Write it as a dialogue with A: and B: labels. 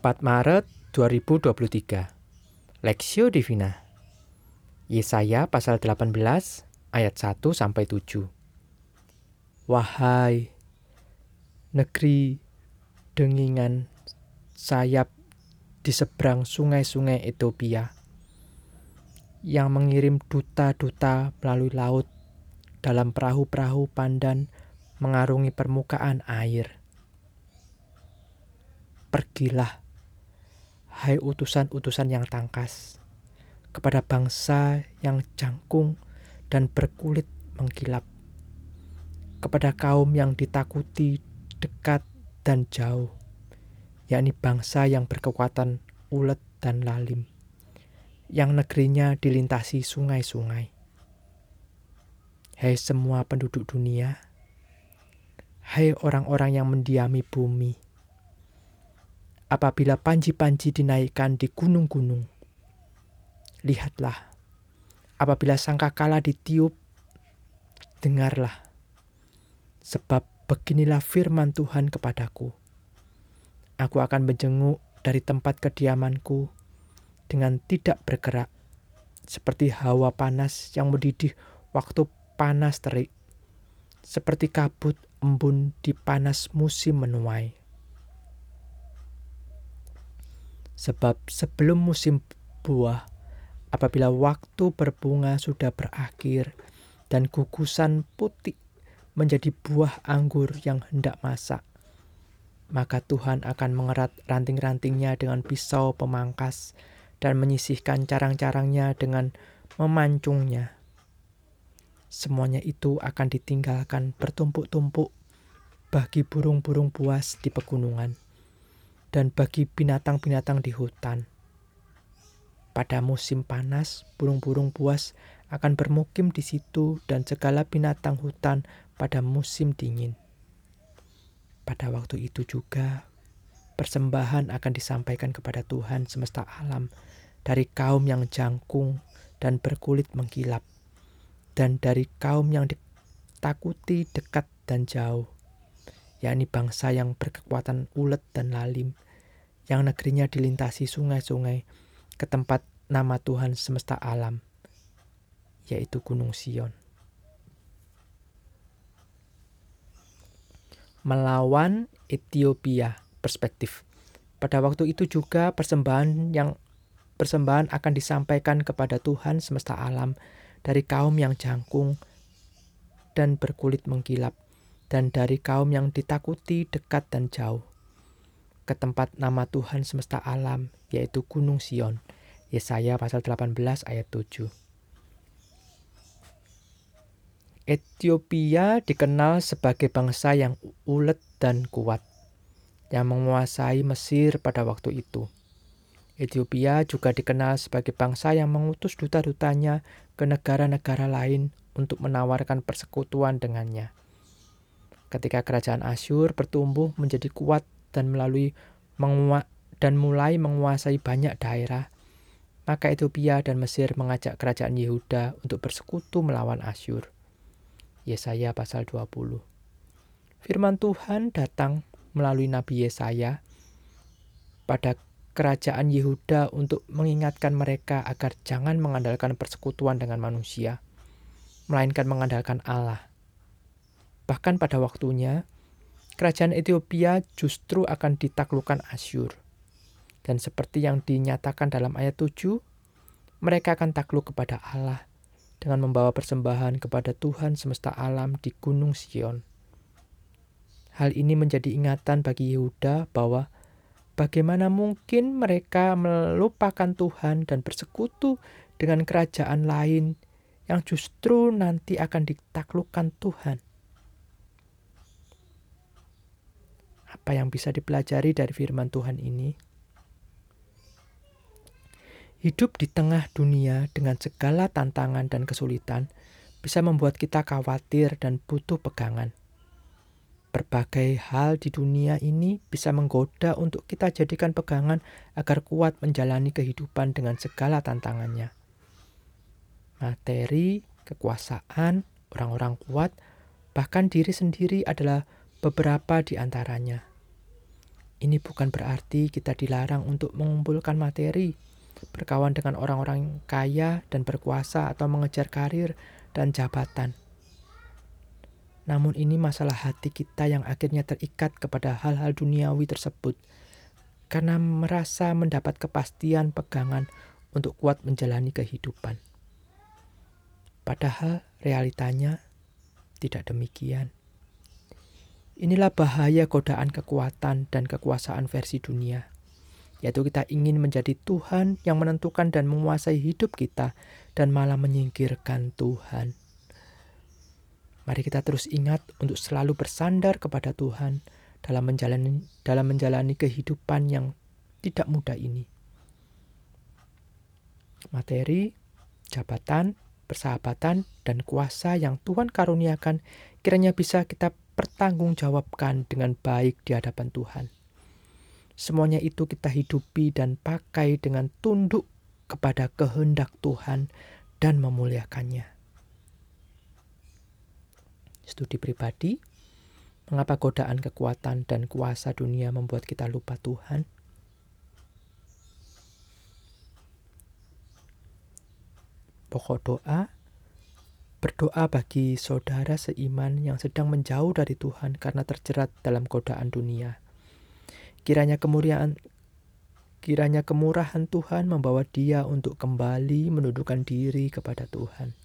A: 4 Maret 2023 Lexio Divina. Yesaya pasal 18 ayat 1 sampai 7 Wahai negeri dengingan sayap di seberang sungai-sungai Ethiopia yang mengirim duta-duta melalui laut dalam perahu-perahu pandan mengarungi permukaan air. Pergilah, hai utusan-utusan yang tangkas, kepada bangsa yang jangkung dan berkulit mengkilap, kepada kaum yang ditakuti dekat dan jauh, yakni bangsa yang berkekuatan ulet dan lalim, yang negerinya dilintasi sungai-sungai. Hai semua penduduk dunia, hai orang-orang yang mendiami bumi, apabila panji-panji dinaikkan di gunung-gunung, lihatlah, apabila sangkakala ditiup, dengarlah, sebab beginilah firman Tuhan kepadaku. Aku akan menjenguk dari tempat kediamanku dengan tidak bergerak, seperti hawa panas yang mendidih waktu panas terik, seperti kabut embun di panas musim menuai. Sebab sebelum musim buah, apabila waktu berbunga sudah berakhir dan gugusan putih menjadi buah anggur yang hendak masak, maka Tuhan akan mengerat ranting-rantingnya dengan pisau pemangkas dan menyisihkan carang-carangnya dengan memancungnya. Semuanya itu akan ditinggalkan bertumpuk-tumpuk bagi burung-burung buas di pegunungan dan bagi binatang-binatang di hutan. Pada musim panas, burung-burung buas akan bermukim di situ dan segala binatang hutan pada musim dingin. Pada waktu itu juga, persembahan akan disampaikan kepada Tuhan semesta alam dari kaum yang jangkung dan berkulit mengkilap dan dari kaum yang ditakuti dekat dan jauh, yakni bangsa yang berkekuatan ulet dan lalim, yang negerinya dilintasi sungai-sungai ke tempat nama Tuhan semesta alam, yaitu Gunung Sion. Melawan Ethiopia perspektif. Pada waktu itu juga persembahan yang persembahan akan disampaikan kepada Tuhan semesta alam dari kaum yang jangkung dan berkulit mengkilap, dan dari kaum yang ditakuti dekat dan jauh, ke tempat nama Tuhan semesta alam, yaitu Gunung Sion. Yesaya pasal 18 ayat 7. Ethiopia dikenal sebagai bangsa yang ulet dan kuat, yang menguasai Mesir pada waktu itu. Ethiopia juga dikenal sebagai bangsa yang mengutus duta-dutanya ke negara-negara lain untuk menawarkan persekutuan dengannya. Ketika kerajaan Asyur bertumbuh menjadi kuat dan melalui dan mulai menguasai banyak daerah, maka Ethiopia dan Mesir mengajak kerajaan Yehuda untuk bersekutu melawan Asyur. Yesaya pasal 20. Firman Tuhan datang melalui Nabi Yesaya pada kerajaan Yehuda untuk mengingatkan mereka agar jangan mengandalkan persekutuan dengan manusia, melainkan mengandalkan Allah. Bahkan pada waktunya, kerajaan Ethiopia justru akan ditaklukkan Asyur. Dan seperti yang dinyatakan dalam ayat 7, mereka akan takluk kepada Allah dengan membawa persembahan kepada Tuhan semesta alam di Gunung Sion. Hal ini menjadi ingatan bagi Yehuda bahwa Bagaimana mungkin mereka melupakan Tuhan dan bersekutu dengan kerajaan lain yang justru nanti akan ditaklukkan Tuhan? Apa yang bisa dipelajari dari firman Tuhan ini? Hidup di tengah dunia dengan segala tantangan dan kesulitan bisa membuat kita khawatir dan butuh pegangan. Berbagai hal di dunia ini bisa menggoda untuk kita jadikan pegangan agar kuat menjalani kehidupan dengan segala tantangannya. Materi, kekuasaan, orang-orang kuat, bahkan diri sendiri adalah beberapa di antaranya. Ini bukan berarti kita dilarang untuk mengumpulkan materi, berkawan dengan orang-orang kaya dan berkuasa, atau mengejar karir dan jabatan. Namun, ini masalah hati kita yang akhirnya terikat kepada hal-hal duniawi tersebut karena merasa mendapat kepastian pegangan untuk kuat menjalani kehidupan. Padahal realitanya tidak demikian. Inilah bahaya godaan kekuatan dan kekuasaan versi dunia, yaitu kita ingin menjadi Tuhan yang menentukan dan menguasai hidup kita dan malah menyingkirkan Tuhan. Mari kita terus ingat untuk selalu bersandar kepada Tuhan dalam menjalani dalam menjalani kehidupan yang tidak mudah ini. Materi, jabatan, persahabatan, dan kuasa yang Tuhan karuniakan kiranya bisa kita pertanggungjawabkan dengan baik di hadapan Tuhan. Semuanya itu kita hidupi dan pakai dengan tunduk kepada kehendak Tuhan dan memuliakannya. Studi pribadi, mengapa godaan kekuatan dan kuasa dunia membuat kita lupa Tuhan? pokok doa, berdoa bagi saudara seiman yang sedang menjauh dari Tuhan karena terjerat dalam godaan dunia. Kiranya kemuliaan kiranya kemurahan Tuhan membawa dia untuk kembali menundukkan diri kepada Tuhan.